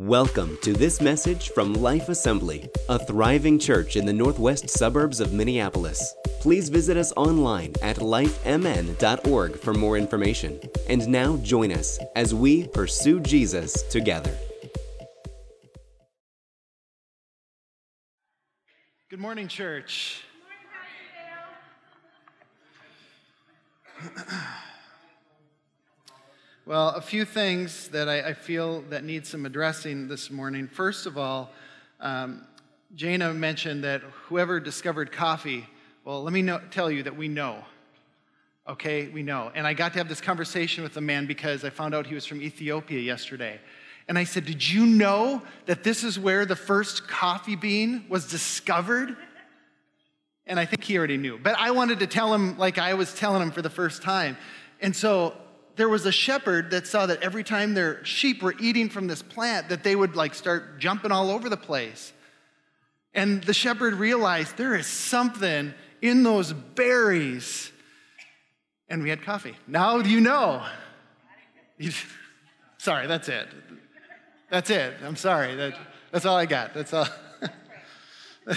Welcome to this message from Life Assembly, a thriving church in the northwest suburbs of Minneapolis. Please visit us online at lifemn.org for more information. And now join us as we pursue Jesus together. Good morning, church. Well, a few things that I, I, feel that need some addressing this morning. First of all, um, Jana mentioned that whoever discovered coffee, well, let me know, tell you that we know. Okay, we know. And I got to have this conversation with the man because I found out he was from Ethiopia yesterday. And I said, Did you know that this is where the first coffee bean was discovered? And I think he already knew. But I wanted to tell him like I was telling him for the first time. And so there was a shepherd that saw that every time their sheep were eating from this plant that they would like start jumping all over the place. And the shepherd realized there is something in those berries. And we had coffee. Now you know. Sorry that's it. That's it. I'm sorry. That, that's all i got. That's all.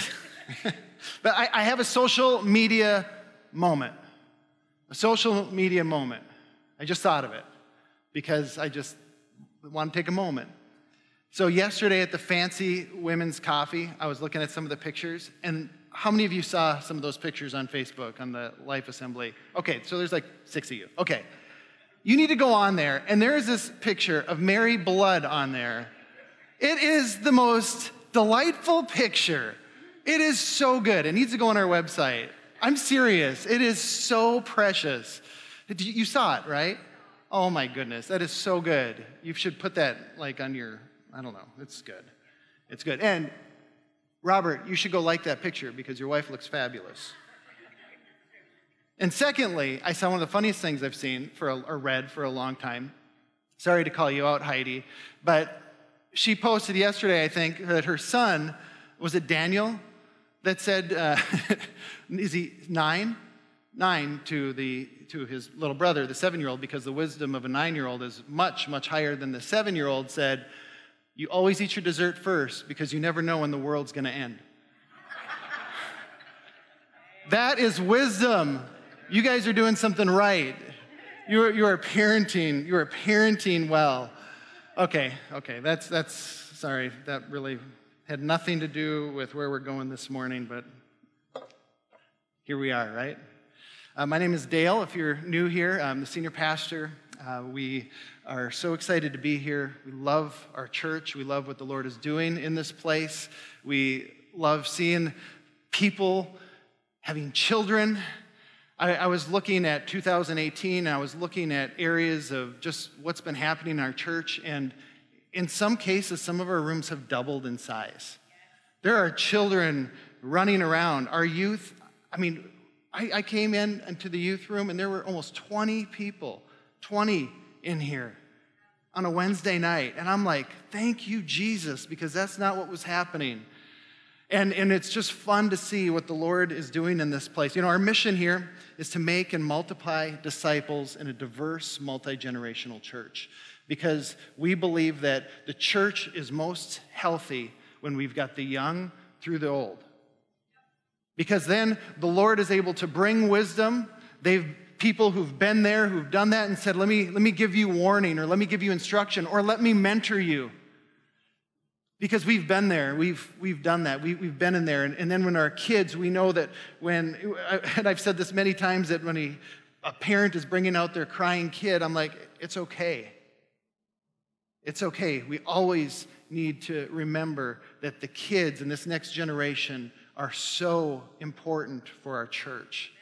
But I, I have a social media moment. A social media moment I just thought of it because I just want to take a moment. So, yesterday at the fancy women's coffee, I was looking at some of the pictures, and how many of you saw some of those pictures on Facebook on the Life Assembly? Okay, so there's like six of you. Okay. You need to go on there, and there is this picture of Mary Blood on there. It is the most delightful picture. It is so good. It needs to go on our website. I'm serious. It is so precious. You saw it, right? Oh my goodness, that is so good. You should put that like on your, I don't know, it's good. It's good. And Robert, you should go like that picture because your wife looks fabulous. And secondly, I saw one of the funniest things I've seen for a, or read for a long time. Sorry to call you out, Heidi, but she posted yesterday, I think, that her son, was it Daniel, that said, uh, is he nine? Nine to the to his little brother, the seven year old, because the wisdom of a nine year old is much, much higher than the seven year old, said, You always eat your dessert first because you never know when the world's going to end. that is wisdom. You guys are doing something right. You are, you are parenting. You are parenting well. Okay, okay, that's, that's, sorry, that really had nothing to do with where we're going this morning, but here we are, right? Uh, my name is Dale. If you're new here, I'm the senior pastor. Uh, we are so excited to be here. We love our church. We love what the Lord is doing in this place. We love seeing people having children. I, I was looking at 2018, I was looking at areas of just what's been happening in our church, and in some cases, some of our rooms have doubled in size. There are children running around. Our youth, I mean, I, I came in into the youth room and there were almost 20 people, 20 in here on a Wednesday night. And I'm like, thank you, Jesus, because that's not what was happening. And, and it's just fun to see what the Lord is doing in this place. You know, our mission here is to make and multiply disciples in a diverse, multi generational church because we believe that the church is most healthy when we've got the young through the old. Because then the Lord is able to bring wisdom. They've people who've been there, who've done that, and said, let me, let me give you warning, or let me give you instruction, or let me mentor you. Because we've been there, we've, we've done that, we, we've been in there. And, and, then when our kids, we know that when, and I've said this many times, that when he, a parent is bringing out their crying kid, I'm like, it's okay. It's okay. We always need to remember that the kids in this next generation are so important for our church.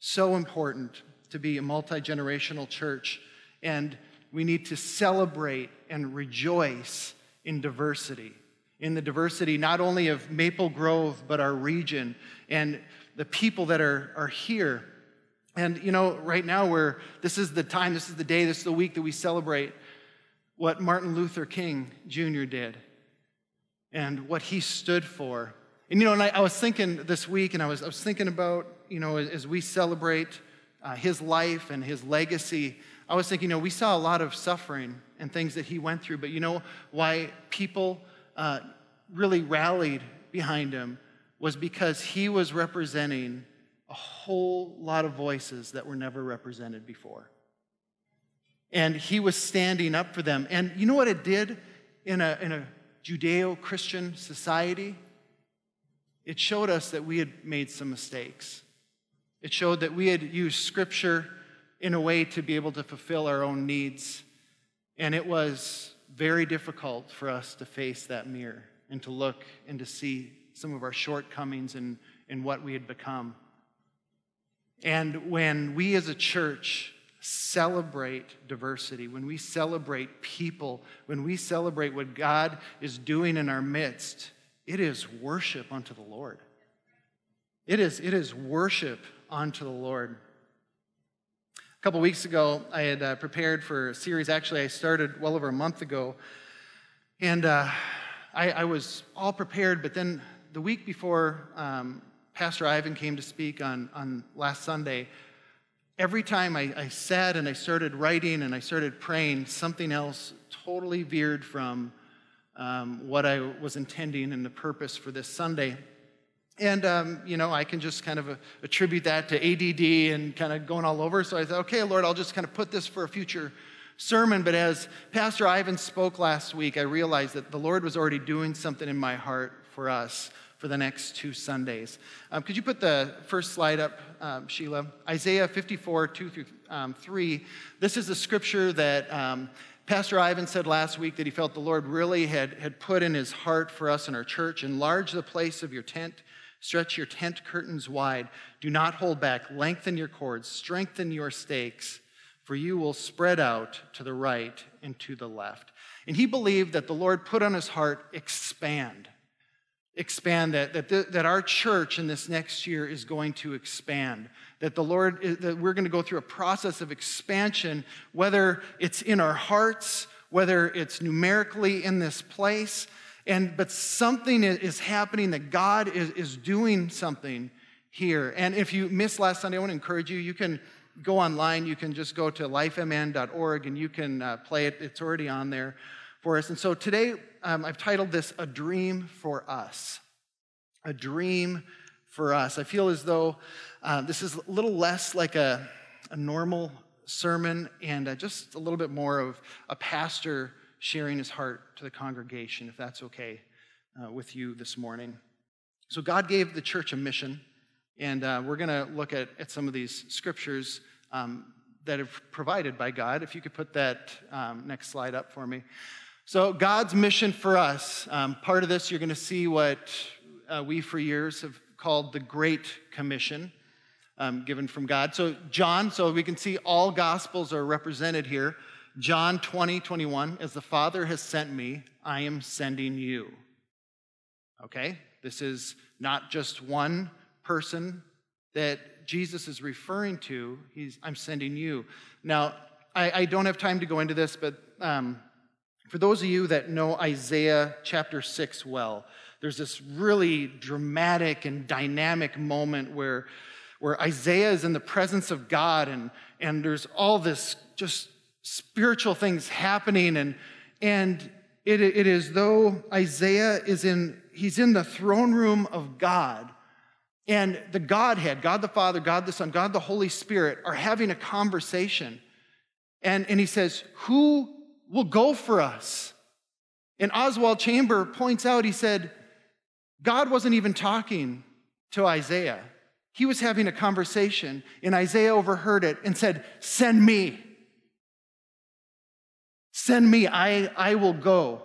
So important to be a multi generational church. And we need to celebrate and rejoice in diversity. In the diversity not only of Maple Grove, but our region and the people that are, are here. And you know, right now we're this is the time, this is the day, this is the week that we celebrate what Martin Luther King Jr. did and what he stood for and you know, and I, I, was thinking this week, and I was, I was thinking about, you know, as we celebrate uh, his life and his legacy, I was thinking, you know, we saw a lot of suffering and things that he went through, but you know why people uh, really rallied behind him was because he was representing a whole lot of voices that were never represented before. And he was standing up for them. And you know what it did in a, in a Judeo Christian society? It showed us that we had made some mistakes. It showed that we had used scripture in a way to be able to fulfill our own needs. And it was very difficult for us to face that mirror and to look and to see some of our shortcomings and, and what we had become. And when we as a church celebrate diversity, when we celebrate people, when we celebrate what God is doing in our midst, it is worship unto the Lord. It is, it is worship unto the Lord. A couple weeks ago, I had uh, prepared for a series. Actually, I started well over a month ago. And uh, I, I, was all prepared, but then the week before um, Pastor Ivan came to speak on, on last Sunday, every time I, I sat and I started writing and I started praying, something else totally veered from um, what I was intending and the purpose for this Sunday. And, um, you know, I can just kind of uh, attribute that to ADD and kind of going all over. So I thought, okay, Lord, I'll just kind of put this for a future sermon. But as Pastor Ivan spoke last week, I realized that the Lord was already doing something in my heart for us for the next two Sundays. Um, could you put the first slide up, um, Sheila? Isaiah 54, 2 through um, 3. This is the scripture that um, Pastor Ivan said last week that he felt the Lord really had, had put in his heart for us in our church. Enlarge the place of your tent, stretch your tent curtains wide. Do not hold back. Lengthen your cords, strengthen your stakes, for you will spread out to the right and to the left. And he believed that the Lord put on his heart, expand expand that, that, the, that our church in this next year is going to expand. That the Lord, is that we're going to go through a process of expansion, whether it's in our hearts, whether it's numerically in this place. And, but something is happening that God is, is doing something here. And if you missed last Sunday, I want to encourage you, you can go online, you can just go to lifemn.org and you can uh, play it. It's already on there for us. And so today, um, I've titled this A Dream for Us. A Dream for Us. I feel as though uh, this is a little less like a, a normal sermon and uh, just a little bit more of a pastor sharing his heart to the congregation, if that's okay uh, with you this morning. So, God gave the church a mission, and uh, we're going to look at, at some of these scriptures um, that are provided by God. If you could put that um, next slide up for me. So, God's mission for us, um, part of this, you're going to see what uh, we for years have called the Great Commission um, given from God. So, John, so we can see all Gospels are represented here. John 20, 21, as the Father has sent me, I am sending you. Okay? This is not just one person that Jesus is referring to. He's, I'm sending you. Now, I, I don't have time to go into this, but um, for those of you that know Isaiah chapter 6 well, there's this really dramatic and dynamic moment where, where Isaiah is in the presence of God and, and there's all this just spiritual things happening and, and it, it is though Isaiah is in, he's in the throne room of God and the Godhead, God the Father, God the Son, God the Holy Spirit are having a conversation. And, and he says, Who will go for us. And Oswald Chamber points out, he said, God wasn't even talking to Isaiah. He was having a conversation, and Isaiah overheard it and said, Send me. Send me, I, I will go.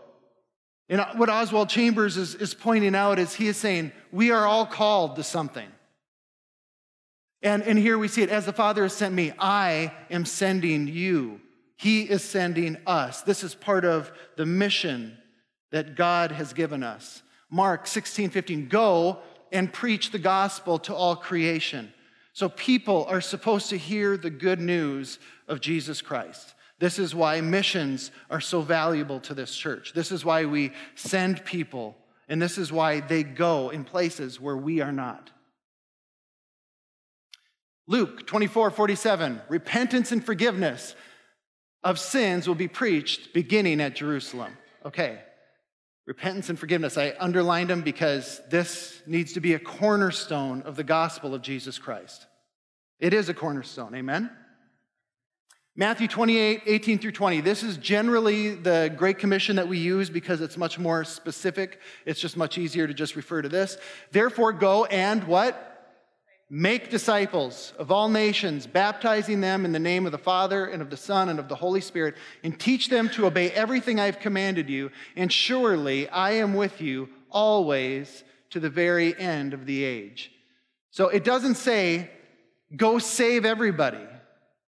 And what Oswald Chambers is, is pointing out is he is saying, We are all called to something. And, and here we see it as the Father has sent me, I am sending you. He is sending us. This is part of the mission that God has given us. Mark 16, 15, go and preach the gospel to all creation. So people are supposed to hear the good news of Jesus Christ. This is why missions are so valuable to this church. This is why we send people, and this is why they go in places where we are not. Luke 24, 47, repentance and forgiveness of sins will be preached beginning at Jerusalem. Okay. Repentance and forgiveness. I underlined them because this needs to be a cornerstone of the gospel of Jesus Christ. It is a cornerstone. Amen? Matthew 28, 18 through 20. This is generally the Great Commission that we use because it's much more specific. It's just much easier to just refer to this. Therefore, go and what? Make disciples of all nations, baptizing them in the name of the Father and of the Son and of the Holy Spirit, and teach them to obey everything I've commanded you. And surely I am with you always to the very end of the age. So it doesn't say, go save everybody.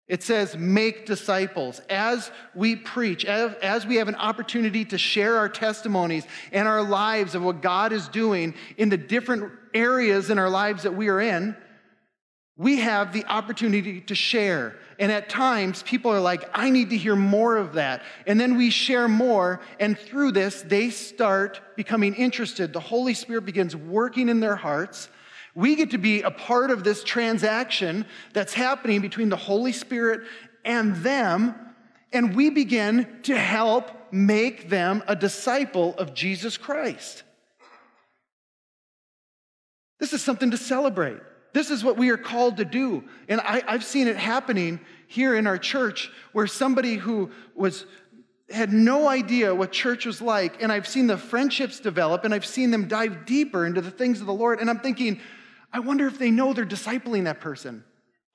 It says, make disciples. As we preach, as, we have an opportunity to share our testimonies and our lives of what God is doing in the different areas in our lives that we are in, we have the opportunity to share. And at times, people are like, I need to hear more of that. And then we share more, and through this, they start becoming interested. The Holy Spirit begins working in their hearts we get to be a part of this transaction that's happening between the Holy Spirit and them, and we begin to help make them a disciple of Jesus Christ. This is something to celebrate. This is what we are called to do. And I, have seen it happening here in our church where somebody who was had no idea what church was like, and I've seen the friendships develop, and I've seen them dive deeper into the things of the Lord. And I'm thinking, I wonder if they know they're discipling that person.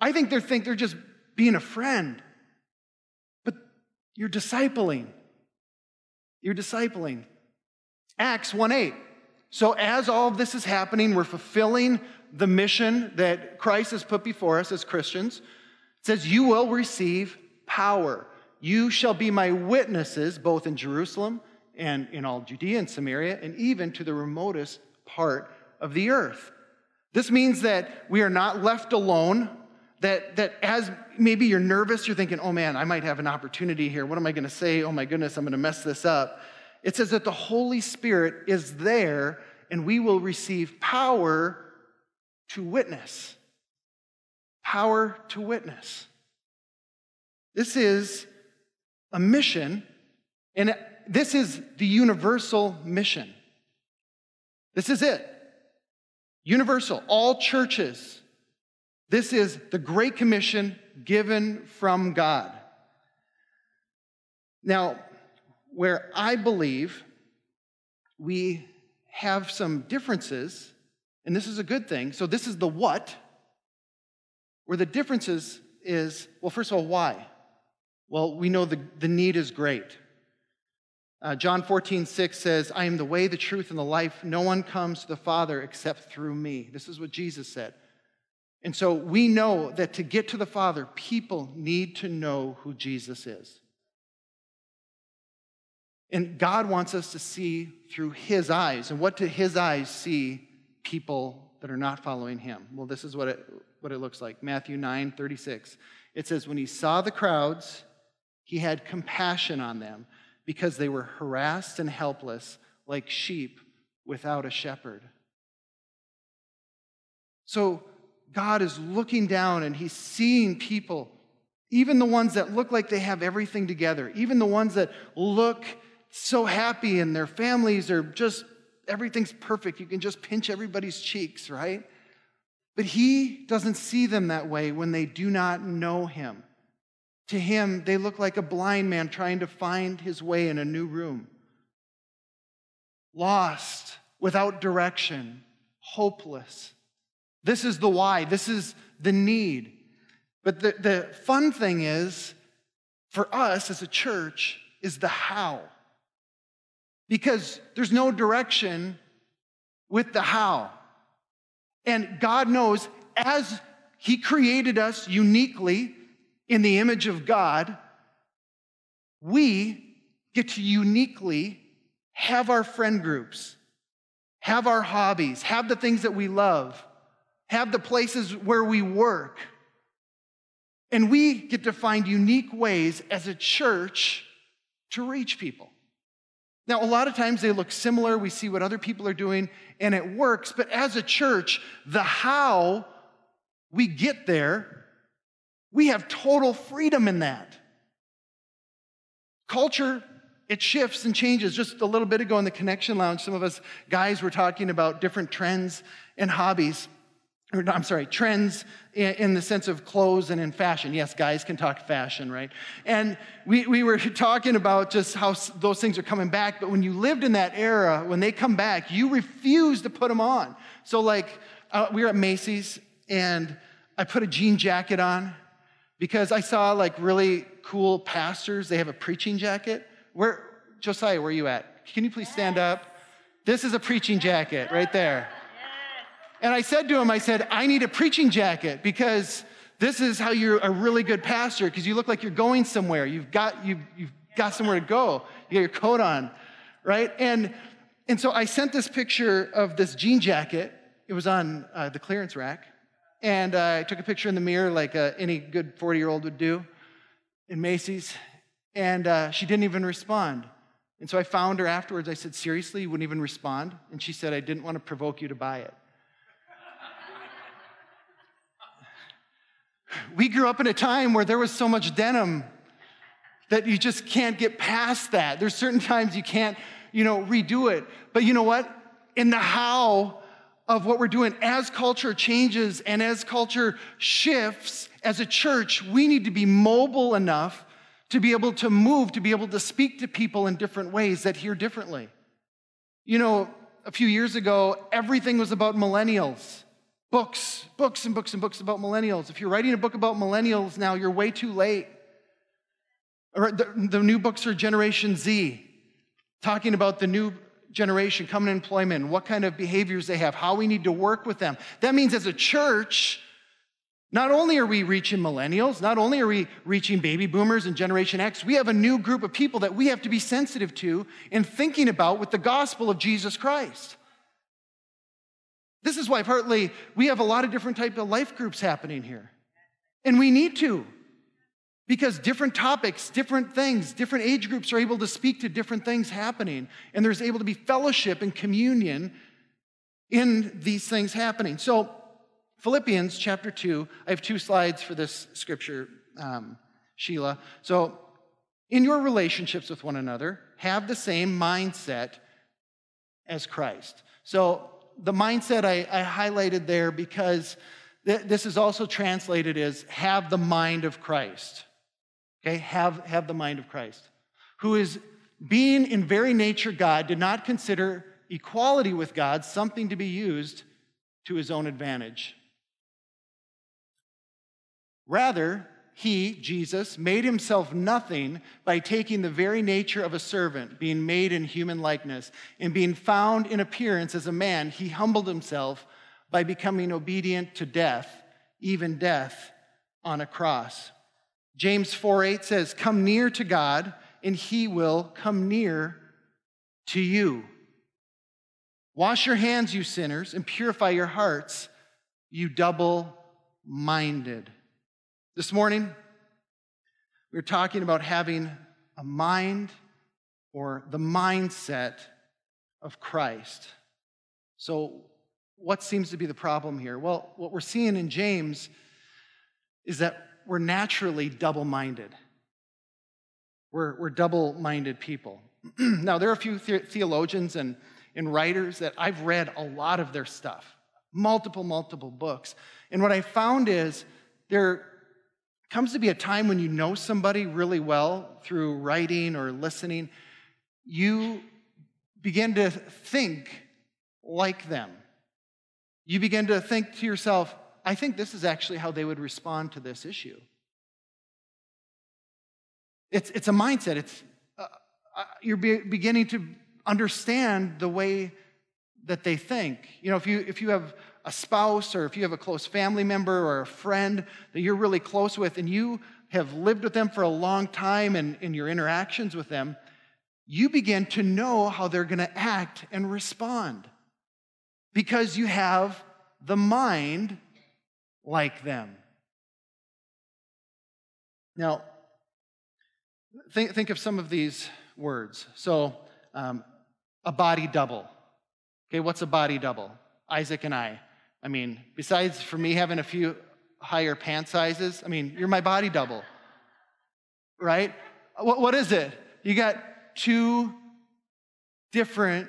I think they think they're just being a friend. But you're discipling. You're discipling. Acts 1 8. So, as all of this is happening, we're fulfilling the mission that Christ has put before us as Christians. It says, You will receive power. You shall be my witnesses, both in Jerusalem and in all Judea and Samaria, and even to the remotest part of the earth. This means that we are not left alone. That, that as maybe you're nervous, you're thinking, oh man, I might have an opportunity here. What am I going to say? Oh my goodness, I'm going to mess this up. It says that the Holy Spirit is there and we will receive power to witness. Power to witness. This is a mission, and this is the universal mission. This is it. Universal, all churches. This is the Great Commission given from God. Now, where I believe we have some differences, and this is a good thing. So, this is the what, where the differences is well, first of all, why? Well, we know the, the need is great. Uh, John 14, 6 says, I am the way, the truth, and the life. No one comes to the Father except through me. This is what Jesus said. And so we know that to get to the Father, people need to know who Jesus is. And God wants us to see through His eyes. And what do His eyes see people that are not following Him? Well, this is what it, what it looks like Matthew 9, 36. It says, When He saw the crowds, He had compassion on them because they were harassed and helpless like sheep without a shepherd. So God is looking down and he's seeing people, even the ones that look like they have everything together, even the ones that look so happy and their families are just, everything's perfect. You can just pinch everybody's cheeks, right? But he doesn't see them that way when they do not know him. To him, they look like a blind man trying to find his way in a new room. Lost, without direction, hopeless. This is the why, this is the need. But the, the fun thing is, for us as a church, is the how. Because there's no direction with the how. And God knows as He created us uniquely, in the image of God, we get to uniquely have our friend groups, have our hobbies, have the things that we love, have the places where we work. And we get to find unique ways as a church to reach people. Now, a lot of times they look similar. We see what other people are doing and it works. But as a church, the how we get there we have total freedom in that. culture, it shifts and changes. Just a little bit ago in the Connection Lounge, some of us guys were talking about different trends and hobbies. Or, I'm sorry, trends in, the sense of clothes and in fashion. Yes, guys can talk fashion, right? And we, we were talking about just how those things are coming back, but when you lived in that era, when they come back, you refuse to put them on. So, like, uh, we were at Macy's and I put a jean jacket on because I saw like really cool pastors. They have a preaching jacket. Where, Josiah, where are you at? Can you please stand up? This is a preaching jacket right there. And I said to him, I said, I need a preaching jacket because this is how you're a really good pastor because you look like you're going somewhere. You've got, you've, you've got somewhere to go. You got your coat on, right? And, and so I sent this picture of this jean jacket. It was on uh, the clearance rack. And uh, I took a picture in the mirror like uh, any good 40 year old would do in Macy's. And uh, she didn't even respond. And so I found her afterwards. I said, Seriously, you wouldn't even respond? And she said, I didn't want to provoke you to buy it. We grew up in a time where there was so much denim that you just can't get past that. There's certain times you can't, you know, redo it. But you know what? In the how of what we're doing, as culture changes and as culture shifts, as a church, we need to be mobile enough to be able to move, to be able to speak to people in different ways that hear differently. You know, a few years ago, everything was about millennials books, books and books and books about millennials. If you're writing a book about millennials now, you're way too late. The, the new books are Generation Z, talking about the new generation coming in employment, what kind of behaviors they have, how we need to work with them. That means as a church, not only are we reaching millennials, not only are we reaching baby boomers and Generation X, we have a new group of people that we have to be sensitive to and thinking about with the gospel of Jesus Christ. This is why partly we have a lot of different type of life groups happening here. And we need to. Because different topics, different things, different age groups are able to speak to different things happening. And there's able to be fellowship and communion in these things happening. So, Philippians chapter 2, I have two slides for this scripture, um, Sheila. So, in your relationships with one another, have the same mindset as Christ. So, the mindset I, I highlighted there because th- this is also translated as have the mind of Christ. Okay, have, have the mind of Christ, who is being in very nature God, did not consider equality with God something to be used to his own advantage. Rather, he, Jesus, made himself nothing by taking the very nature of a servant, being made in human likeness, and being found in appearance as a man, he humbled himself by becoming obedient to death, even death on a cross. James 4 8 says, Come near to God, and he will come near to you. Wash your hands, you sinners, and purify your hearts, you double minded. This morning, we are talking about having a mind or the mindset of Christ. So, what seems to be the problem here? Well, what we're seeing in James is that we're naturally double minded. We're, we're double minded people. now, there are a few the- theologians and, and writers that I've read a lot of their stuff, multiple, multiple books. And what I found is there comes to be a time when you know somebody really well through writing or listening, you begin to think like them. You begin to think to yourself, I think this is actually how they would respond to this issue. It's, it's a mindset. It's, uh, uh you're be, beginning to understand the way that they think. You know, if you, if you have a spouse or if you have a close family member or a friend that you're really close with and you have lived with them for a long time and in your interactions with them, you begin to know how they're going to act and respond because you have the mind like them. Now, think, think of some of these words. So, um, a body double. Okay, what's a body double? Isaac and I. I mean, besides for me having a few higher pant sizes, I mean, you're my body double, right? What, what is it? You got two different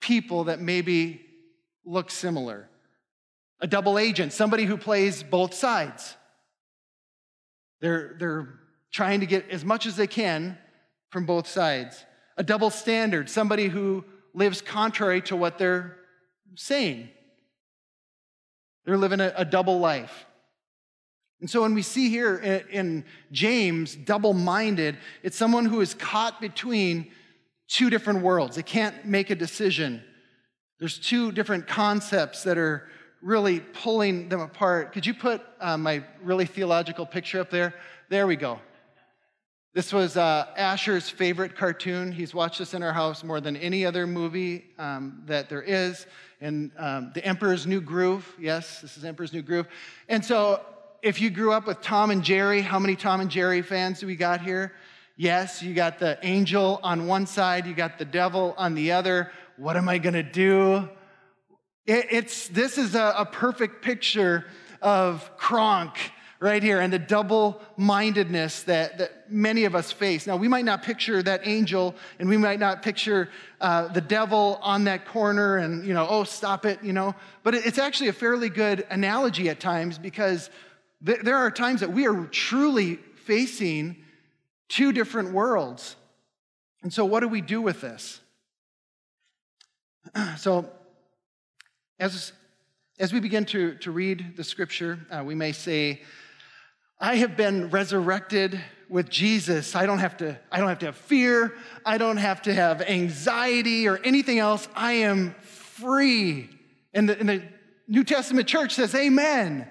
people that maybe look similar. A double agent, somebody who plays both sides. They're, they're trying to get as much as they can from both sides. A double standard, somebody who lives contrary to what they're saying. They're living a, a double life. And so when we see here in, in James, double minded, it's someone who is caught between two different worlds. They can't make a decision. There's two different concepts that are really pulling them apart. Could you put uh, my really theological picture up there? There we go. This was uh, Asher's favorite cartoon. He's watched this in our house more than any other movie um, that there is. And um, The Emperor's New Groove. Yes, this is Emperor's New Groove. And so if you grew up with Tom and Jerry, how many Tom and Jerry fans do we got here? Yes, you got the angel on one side, you got the devil on the other. What am I going to do? It, it's, this is a, a perfect picture of Kronk right here and the double mindedness that, that many of us face. Now, we might not picture that angel and we might not picture uh, the devil on that corner and, you know, oh, stop it, you know, but it's actually a fairly good analogy at times because there are times that we are truly facing two different worlds. And so, what do we do with this? So, as, as we begin to, to read the scripture, uh, we may say, I have been resurrected with Jesus. I don't, have to, I don't have to have fear. I don't have to have anxiety or anything else. I am free. And the, and the New Testament church says, Amen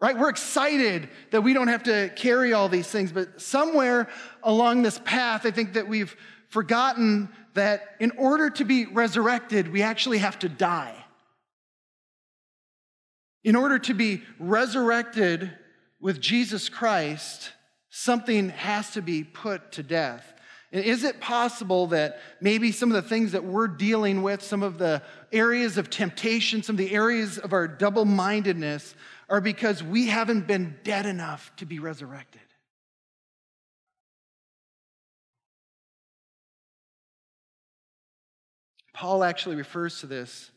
right? We're excited that we don't have to carry all these things, but somewhere along this path, I think that we've forgotten that in order to be resurrected, we actually have to die. In order to be resurrected with Jesus Christ, something has to be put to death. And is it possible that maybe some of the things that we're dealing with, some of the areas of temptation, some of the areas of our double mindedness, are because we haven't been dead enough to be resurrected. Paul actually refers to this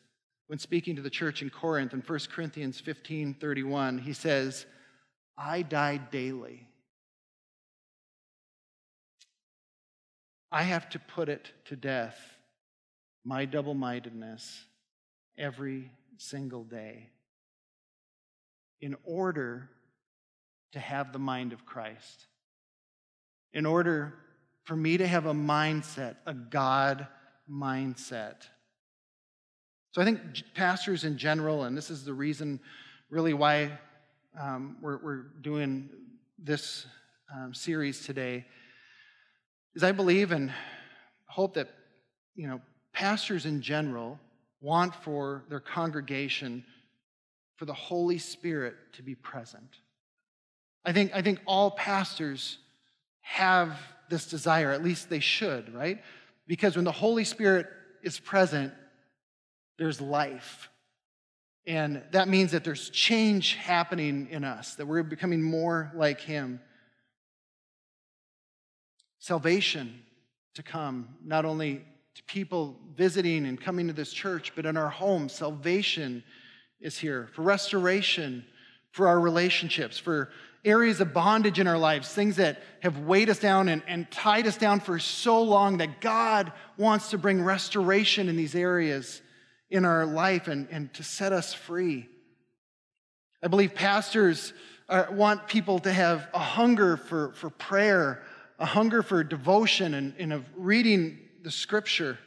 when speaking to the church in Corinth in 1 Corinthians 15 31. He says, I die daily. I have to put it to death, my double mindedness, every single day in order to have the mind of Christ. In order for me to have a mindset, a God mindset. So I think pastors in general, and this is the reason really why um, we're, we're, doing this um, series today, is I believe and hope that, you know, pastors in general want for their congregation for the Holy Spirit to be present. I think, I think all pastors have this desire, at least they should, right? Because when the Holy Spirit is present, there's life. And that means that there's change happening in us, that we're becoming more like Him. Salvation to come, not only to people visiting and coming to this church, but in our homes, salvation is here, for restoration, for our relationships, for areas of bondage in our lives, things that have weighed us down and, and tied us down for so long that God wants to bring restoration in these areas in our life and, and to set us free. I believe pastors are, want people to have a hunger for, for prayer, a hunger for devotion and, and of reading the scripture.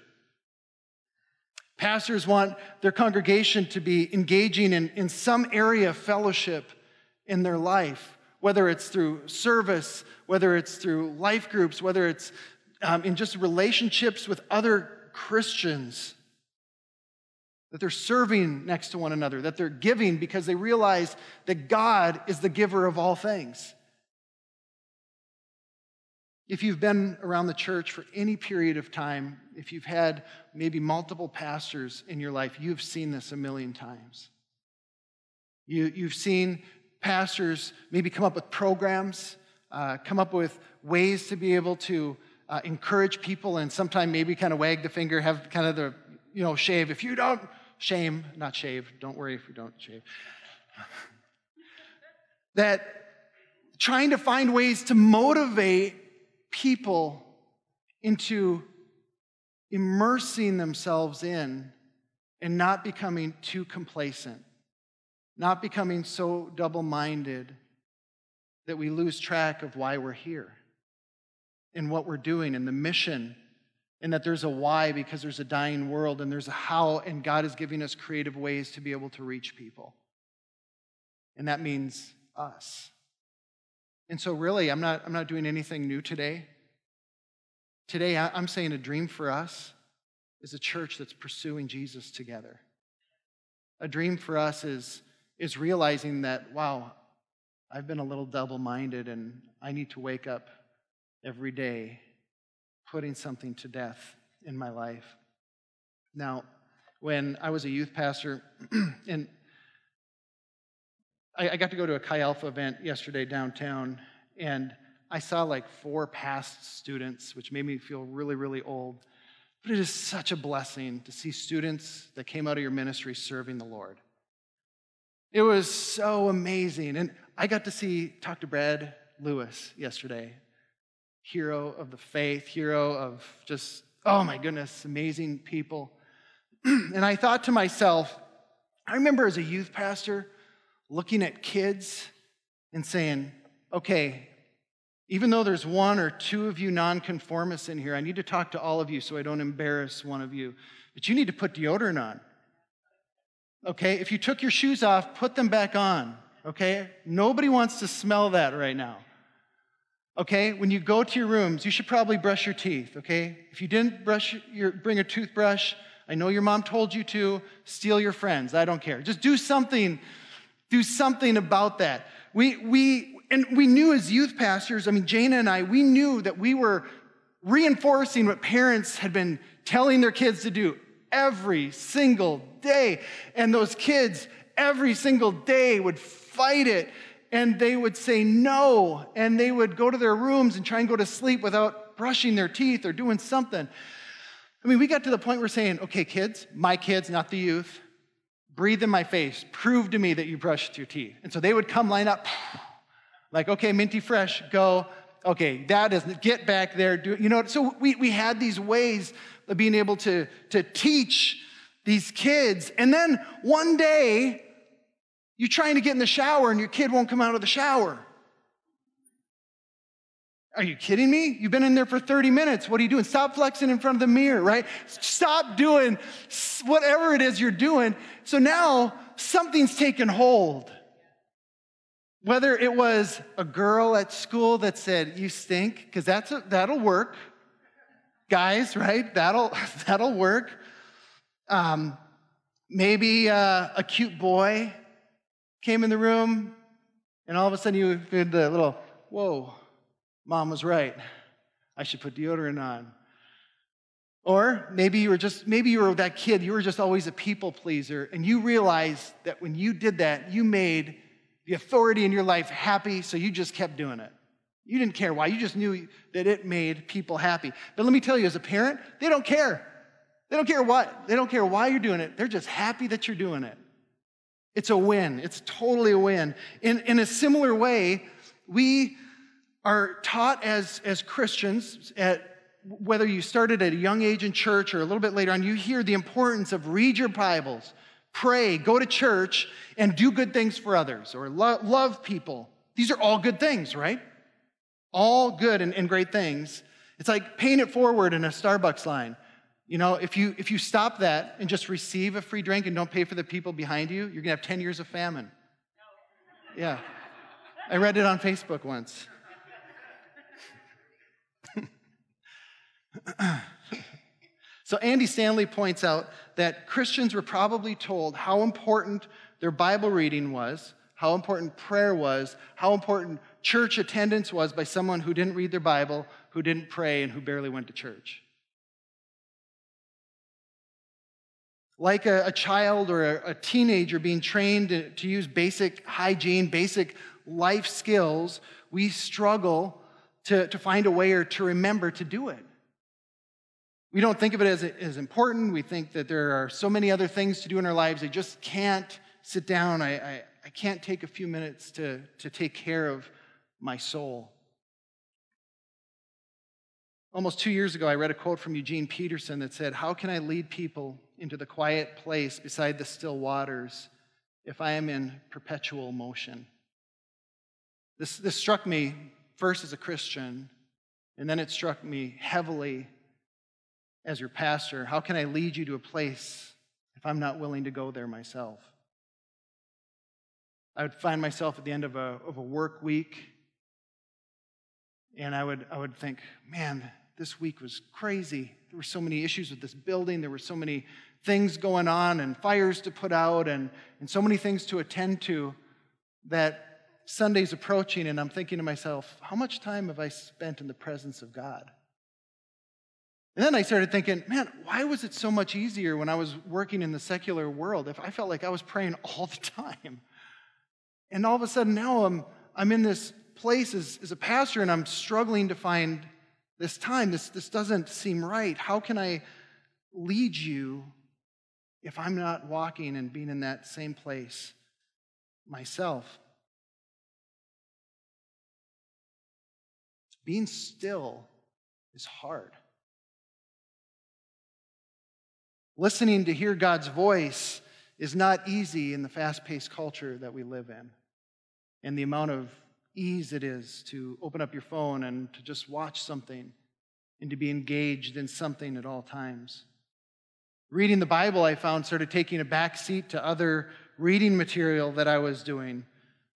Pastors want their congregation to be engaging in, in some area of fellowship in their life, whether it's through service, whether it's through life groups, whether it's um, in just relationships with other Christians. That they're serving next to one another, that they're giving because they realize that God is the giver of all things. If you've been around the church for any period of time, if you've had maybe multiple pastors in your life, you've seen this a million times. You, you've seen pastors maybe come up with programs, uh, come up with ways to be able to uh, encourage people and sometimes maybe kind of wag the finger, have kind of the, you know, shave. If you don't, shame, not shave. Don't worry if you don't shave. that trying to find ways to motivate people into immersing themselves in and not becoming too complacent, not becoming so double minded that we lose track of why we're here and what we're doing and the mission, and that there's a why because there's a dying world and there's a how, and God is giving us creative ways to be able to reach people. And that means us. And so, really, I'm not, I'm not doing anything new today. Today, I'm saying a dream for us is a church that's pursuing Jesus together. A dream for us is, is realizing that, wow, I've been a little double minded and I need to wake up every day putting something to death in my life. Now, when I was a youth pastor, and I, I got to go to a Chi Alpha event yesterday downtown, and I saw like four past students, which made me feel really, really old. But it is such a blessing to see students that came out of your ministry serving the Lord. It was so amazing. And I got to see, talk to Brad Lewis yesterday, hero of the faith, hero of just, oh my goodness, amazing people. and I thought to myself, I remember as a youth pastor looking at kids and saying, okay, even though there's one or two of you nonconformists in here, I need to talk to all of you so I don't embarrass one of you. But you need to put deodorant on. Okay? If you took your shoes off, put them back on. Okay? Nobody wants to smell that right now. Okay? When you go to your rooms, you should probably brush your teeth. Okay? If you didn't brush your, bring a toothbrush, I know your mom told you to, steal your friends. I don't care. Just do something. Do something about that. We, we, and we knew as youth pastors, I mean, Jana and I, we knew that we were reinforcing what parents had been telling their kids to do every single day. And those kids, every single day, would fight it and they would say no and they would go to their rooms and try and go to sleep without brushing their teeth or doing something. I mean, we got to the point where saying, okay, kids, my kids, not the youth, breathe in my face, prove to me that you brushed your teeth. And so they would come line up like, okay, Minty Fresh, go. Okay, that is, get back there. Do, you know, so we, we had these ways of being able to, to teach these kids. And then one day, you're trying to get in the shower and your kid won't come out of the shower. Are you kidding me? You've been in there for 30 minutes. What are you doing? Stop flexing in front of the mirror, right? Stop doing whatever it is you're doing. So now something's taken hold. Whether it was a girl at school that said, You stink, because that's that'll work. Guys, right? That'll, that'll work. Um, maybe uh, a cute boy came in the room, and all of a sudden you did the little, Whoa, mom was right. I should put deodorant on. Or maybe you were just, maybe you were that kid, you were just always a people pleaser, and you realized that when you did that, you made the authority in your life happy, so you just kept doing it. You didn't care why, you just knew that it made people happy. But let me tell you, as a parent, they don't care. They don't care what, they don't care why you're doing it. They're just happy that you're doing it. It's a win. It's totally a win. In, in a similar way, we are taught as, as Christians, at, whether you started at a young age in church or a little bit later on, you hear the importance of read your Bibles, pray, go to church, and do good things for others or lo- love people. These are all good things, right? All good and, and great things. It's like paying it forward in a Starbucks line. You know, if you if you stop that and just receive a free drink and don't pay for the people behind you, you're gonna have 10 years of famine. Yeah. I read it on Facebook once. So Andy Stanley points out that Christians were probably told how important their Bible reading was, how important prayer was, how important church attendance was by someone who didn't read their Bible, who didn't pray, and who barely went to church. Like a, a child or a, a teenager being trained to, use basic hygiene, basic life skills, we struggle to, to find a way or to remember to do it. We don't think of it as, as important. We think that there are so many other things to do in our lives. I just can't sit down. I, I, I can't take a few minutes to, to take care of my soul. Almost two years ago, I read a quote from Eugene Peterson that said, How can I lead people into the quiet place beside the still waters if I am in perpetual motion? This, this struck me first as a Christian, and then it struck me heavily as your pastor. How can I lead you to a place if I'm not willing to go there myself? I would find myself at the end of a, of a work week, and I would, I would think, man, this week was crazy. There were so many issues with this building. There were so many things going on and fires to put out and, and so many things to attend to that Sunday's approaching and I'm thinking to myself, how much time have I spent in the presence of God? And then I started thinking, man, why was it so much easier when I was working in the secular world if I felt like I was praying all the time? And all of a sudden now I'm, I'm in this place as, as a pastor and I'm struggling to find this time. This, this doesn't seem right. How can I lead you if I'm not walking and being in that same place myself? Being still is hard. Listening to hear God's voice is not easy in the fast paced culture that we live in. And the amount of ease it is to open up your phone and to just watch something and to be engaged in something at all times. Reading the Bible, I found, sort of taking a back seat to other reading material that I was doing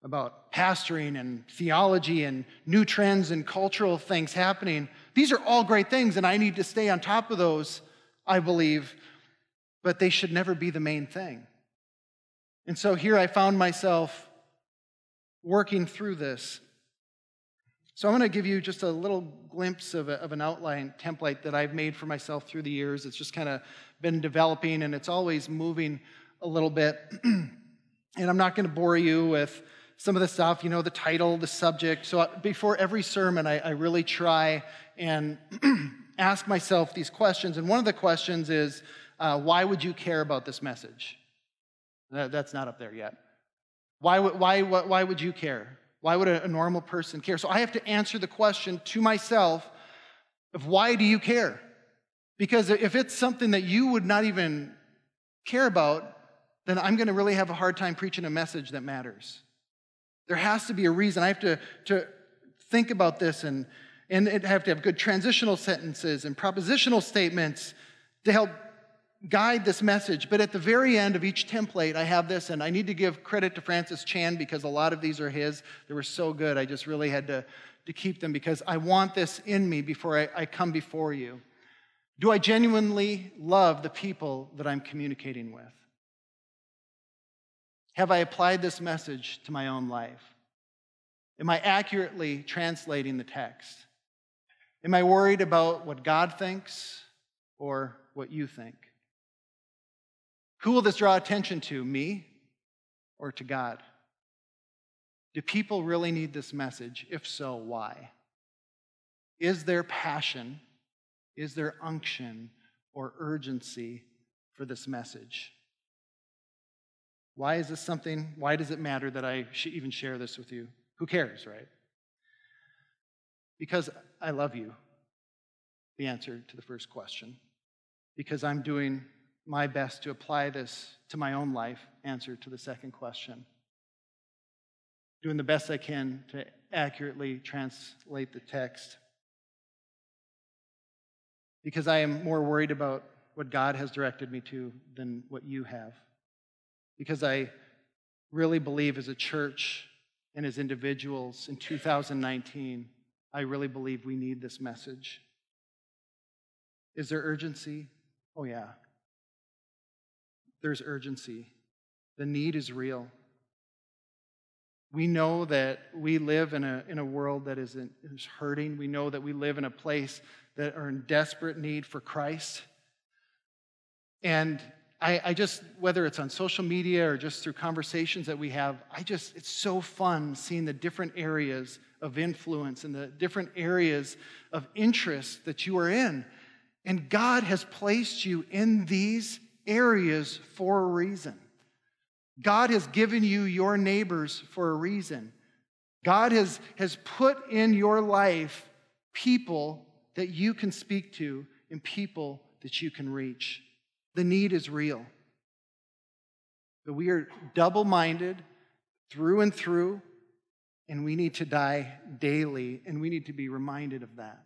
about pastoring and theology and new trends and cultural things happening. These are all great things, and I need to stay on top of those, I believe, but they should never be the main thing. And so here I found myself working through this. So I'm going to give you just a little glimpse of, a, of an outline template that I've made for myself through the years. It's just kind of been developing and it's always moving a little bit. and I'm not going to bore you with some of the stuff, you know, the title, the subject. So before every sermon, I, I really try and ask myself these questions. And one of the questions is, uh, why would you care about this message? That's not up there yet. Why, why, why would you care? Why would a, normal person care? So I have to answer the question to myself of why do you care? Because if it's something that you would not even care about, then I'm going to really have a hard time preaching a message that matters. There has to be a reason. I have to, to think about this and, and have to have good transitional sentences and propositional statements to help guide this message. But at the very end of each template, I have this, and I need to give credit to Francis Chan because a lot of these are his. They were so good. I just really had to, to keep them because I want this in me before I, I come before you. Do I genuinely love the people that I'm communicating with? Have I applied this message to my own life? Am I accurately translating the text? Am I worried about what God thinks or what you think? Who will this draw attention to, me or to God? Do people really need this message? If so, why? Is there passion, is there unction or urgency for this message? Why is this something? Why does it matter that I should even share this with you? Who cares, right? Because I love you, the answer to the first question. Because I'm doing my best to apply this to my own life, answer to the second question. Doing the best I can to accurately translate the text. Because I am more worried about what God has directed me to than what you have. Because I really believe as a church and as individuals in 2019, I really believe we need this message. Is there urgency? Oh, yeah there's urgency. The need is real. We know that we live in a, in a world that is, in, is hurting. We know that we live in a place that are in desperate need for Christ. And I, I, just, whether it's on social media or just through conversations that we have, I just, it's so fun seeing the different areas of influence and the different areas of interest that you are in. And God has placed you in these areas for a reason. God has given you your neighbors for a reason. God has, has put in your life people that you can speak to and people that you can reach. The need is real. But we are double minded through and through, and we need to die daily, and we need to be reminded of that.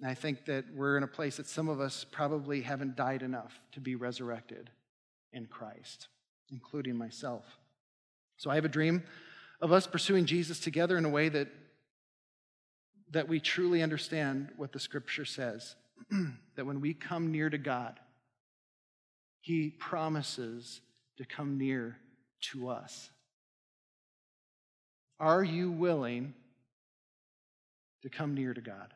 And I think that we're in a place that some of us probably haven't died enough to be resurrected in Christ, including myself. So I have a dream of us pursuing Jesus together in a way that, that we truly understand what the scripture says. that when we come near to God, He promises to come near to us. Are you willing to come near to God?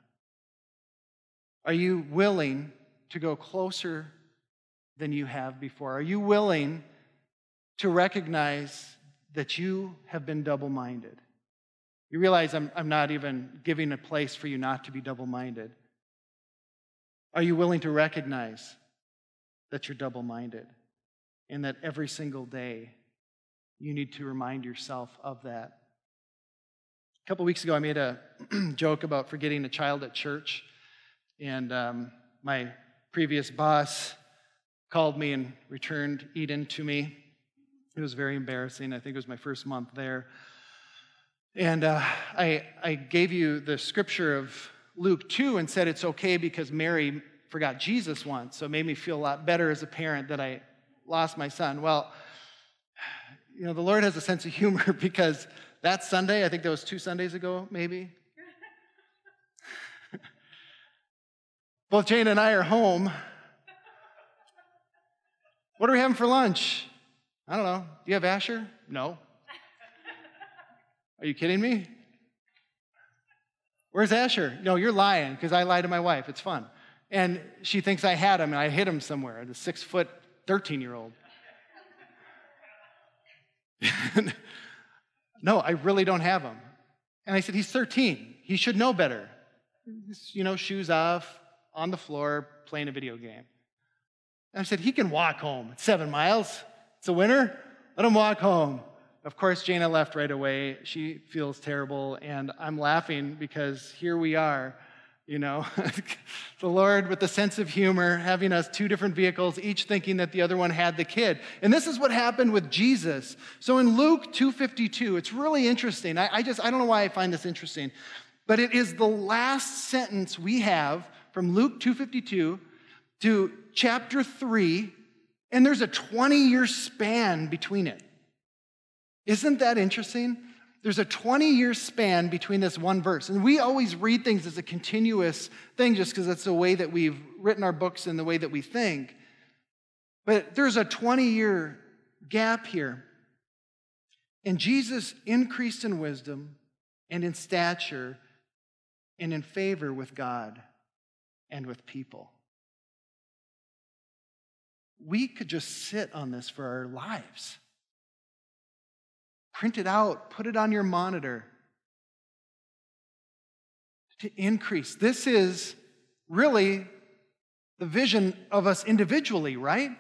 Are you willing to go closer than you have before? Are you willing to recognize that you have been double minded? You realize I'm, I'm not even giving a place for you not to be double minded. Are you willing to recognize that you're double minded and that every single day you need to remind yourself of that? A couple weeks ago, I made a joke about forgetting a child at church. And um, my previous boss called me and returned Eden to me. It was very embarrassing. I think it was my first month there. And uh, I, I gave you the scripture of Luke 2 and said it's okay because Mary forgot Jesus once. So it made me feel a lot better as a parent that I lost my son. Well, you know, the Lord has a sense of humor because that Sunday, I think that was two Sundays ago, maybe, Both Jane and I are home. What are we having for lunch? I don't know. Do you have Asher? No. Are you kidding me? Where's Asher? No, you're lying because I lie to my wife. It's fun. And she thinks I had him and I hid him somewhere, the six foot 13 year old. no, I really don't have him. And I said, He's 13. He should know better. You know, shoes off, on the floor playing a video game. And I said, He can walk home. It's seven miles. It's a winter. Let him walk home. Of course, Jana left right away. She feels terrible, and I'm laughing because here we are, you know, the Lord with the sense of humor, having us two different vehicles, each thinking that the other one had the kid. And this is what happened with Jesus. So in Luke 2:52, it's really interesting. I, I just I don't know why I find this interesting, but it is the last sentence we have from Luke 2:52 to chapter 3 and there's a 20 year span between it. Isn't that interesting? There's a 20 year span between this one verse. And we always read things as a continuous thing just because that's the way that we've written our books and the way that we think. But there's a 20 year gap here. And Jesus increased in wisdom and in stature and in favor with God and with people. We could just sit on this for our lives. Print it out, put it on your monitor to increase. This is really the vision of us individually, right?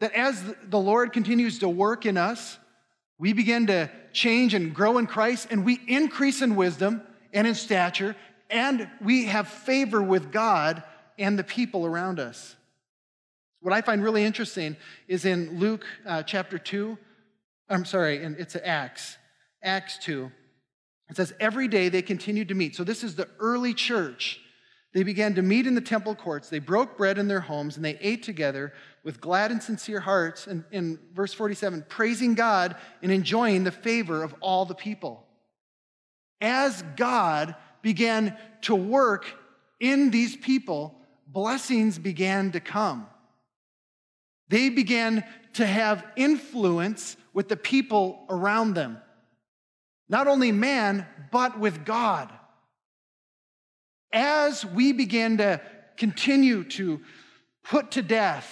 That as the Lord continues to work in us, we begin to change and grow in Christ, and we increase in wisdom and in stature and we have favor with God and the people around us. What I find really interesting is in Luke uh, chapter 2, I'm sorry, and it's Acts, Acts 2. It says, Every day they continued to meet. So this is the early church. They began to meet in the temple courts. They broke bread in their homes and they ate together with glad and sincere hearts. And in verse 47, praising God and enjoying the favor of all the people. As God began to work in these people, blessings began to come. They began to have influence with the people around them. Not only man, but with God. As we begin to continue to put to death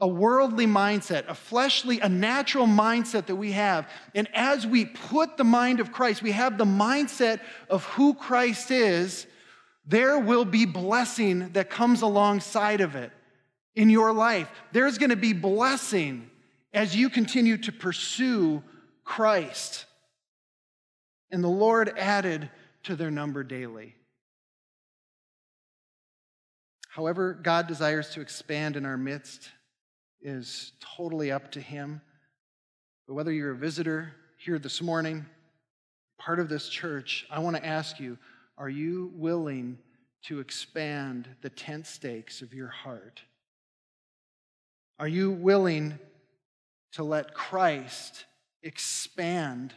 a worldly mindset, a fleshly, a natural mindset that we have. And as we put the mind of Christ, we have the mindset of who Christ is, there will be blessing that comes alongside of it in your life. There's to be blessing as you continue to pursue Christ. And the Lord added to their number daily. However, God desires to expand in our midst is totally up to Him. But whether you're a visitor here this morning, part of this church, I want to ask you are you willing to expand the tent stakes of your heart? Are you willing to let Christ expand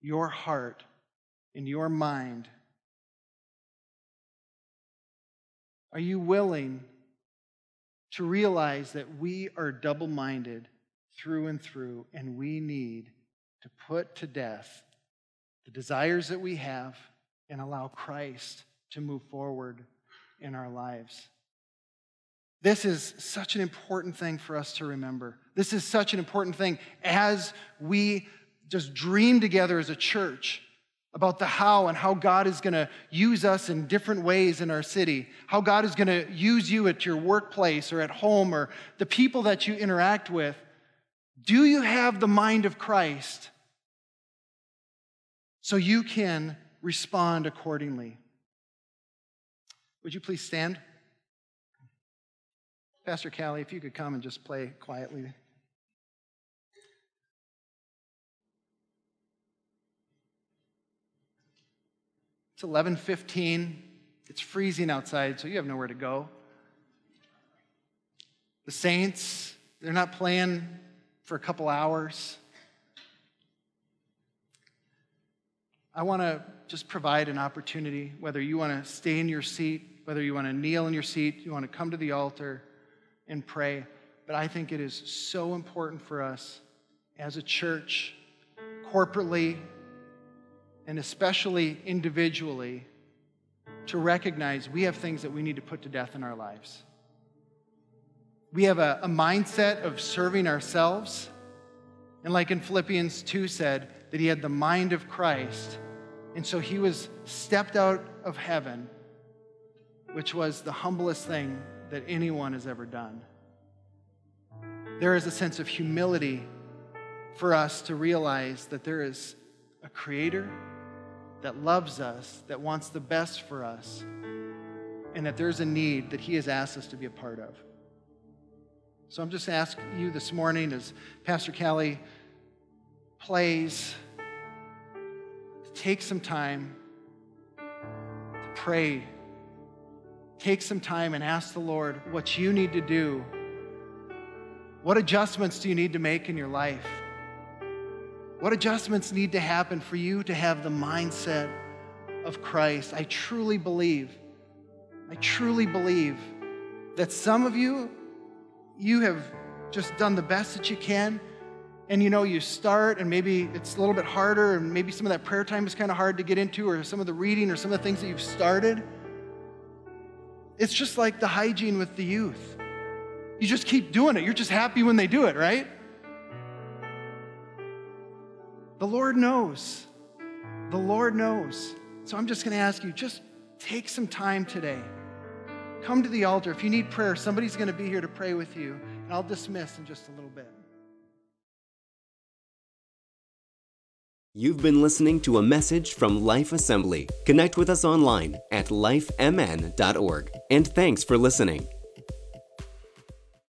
your heart and your mind? Are you willing to realize that we are double minded through and through, and we need to put to death the desires that we have and allow Christ to move forward in our lives. This is such an important thing for us to remember. This is such an important thing as we just dream together as a church about the how and how God is going to use us in different ways in our city, how God is going to use you at your workplace or at home or the people that you interact with. Do you have the mind of Christ so you can respond accordingly? Would you please stand? Pastor Callie, if you could come and just play quietly. 11:15. It's freezing outside, so you have nowhere to go. The saints, they're not playing for a couple hours. I want to just provide an opportunity, whether you want to stay in your seat, whether you want to kneel in your seat, you want to come to the altar and pray. But I think it is so important for us as a church, corporately, and especially individually, to recognize we have things that we need to put to death in our lives. We have a, a mindset of serving ourselves. And like in Philippians 2 said, that he had the mind of Christ. And so he was stepped out of heaven, which was the humblest thing that anyone has ever done. There is a sense of humility for us to realize that there is a creator that loves us, that wants the best for us, and that there's a need that He has asked us to be a part of. So I'm just asking you this morning as Pastor Callie plays, take some time to pray. Take some time and ask the Lord what you need to do. What adjustments do you need to make in your life? What adjustments need to happen for you to have the mindset of Christ? I truly believe, I truly believe that some of you, you have just done the best that you can. And you know, you start, and maybe it's a little bit harder, and maybe some of that prayer time is kind of hard to get into, or some of the reading, or some of the things that you've started. It's just like the hygiene with the youth. You just keep doing it. You're just happy when they do it, right? The Lord knows. The Lord knows. So I'm just going to ask you just take some time today. Come to the altar. If you need prayer, somebody's going to be here to pray with you. And I'll dismiss in just a little bit. You've been listening to a message from Life Assembly. Connect with us online at lifemn.org. And thanks for listening.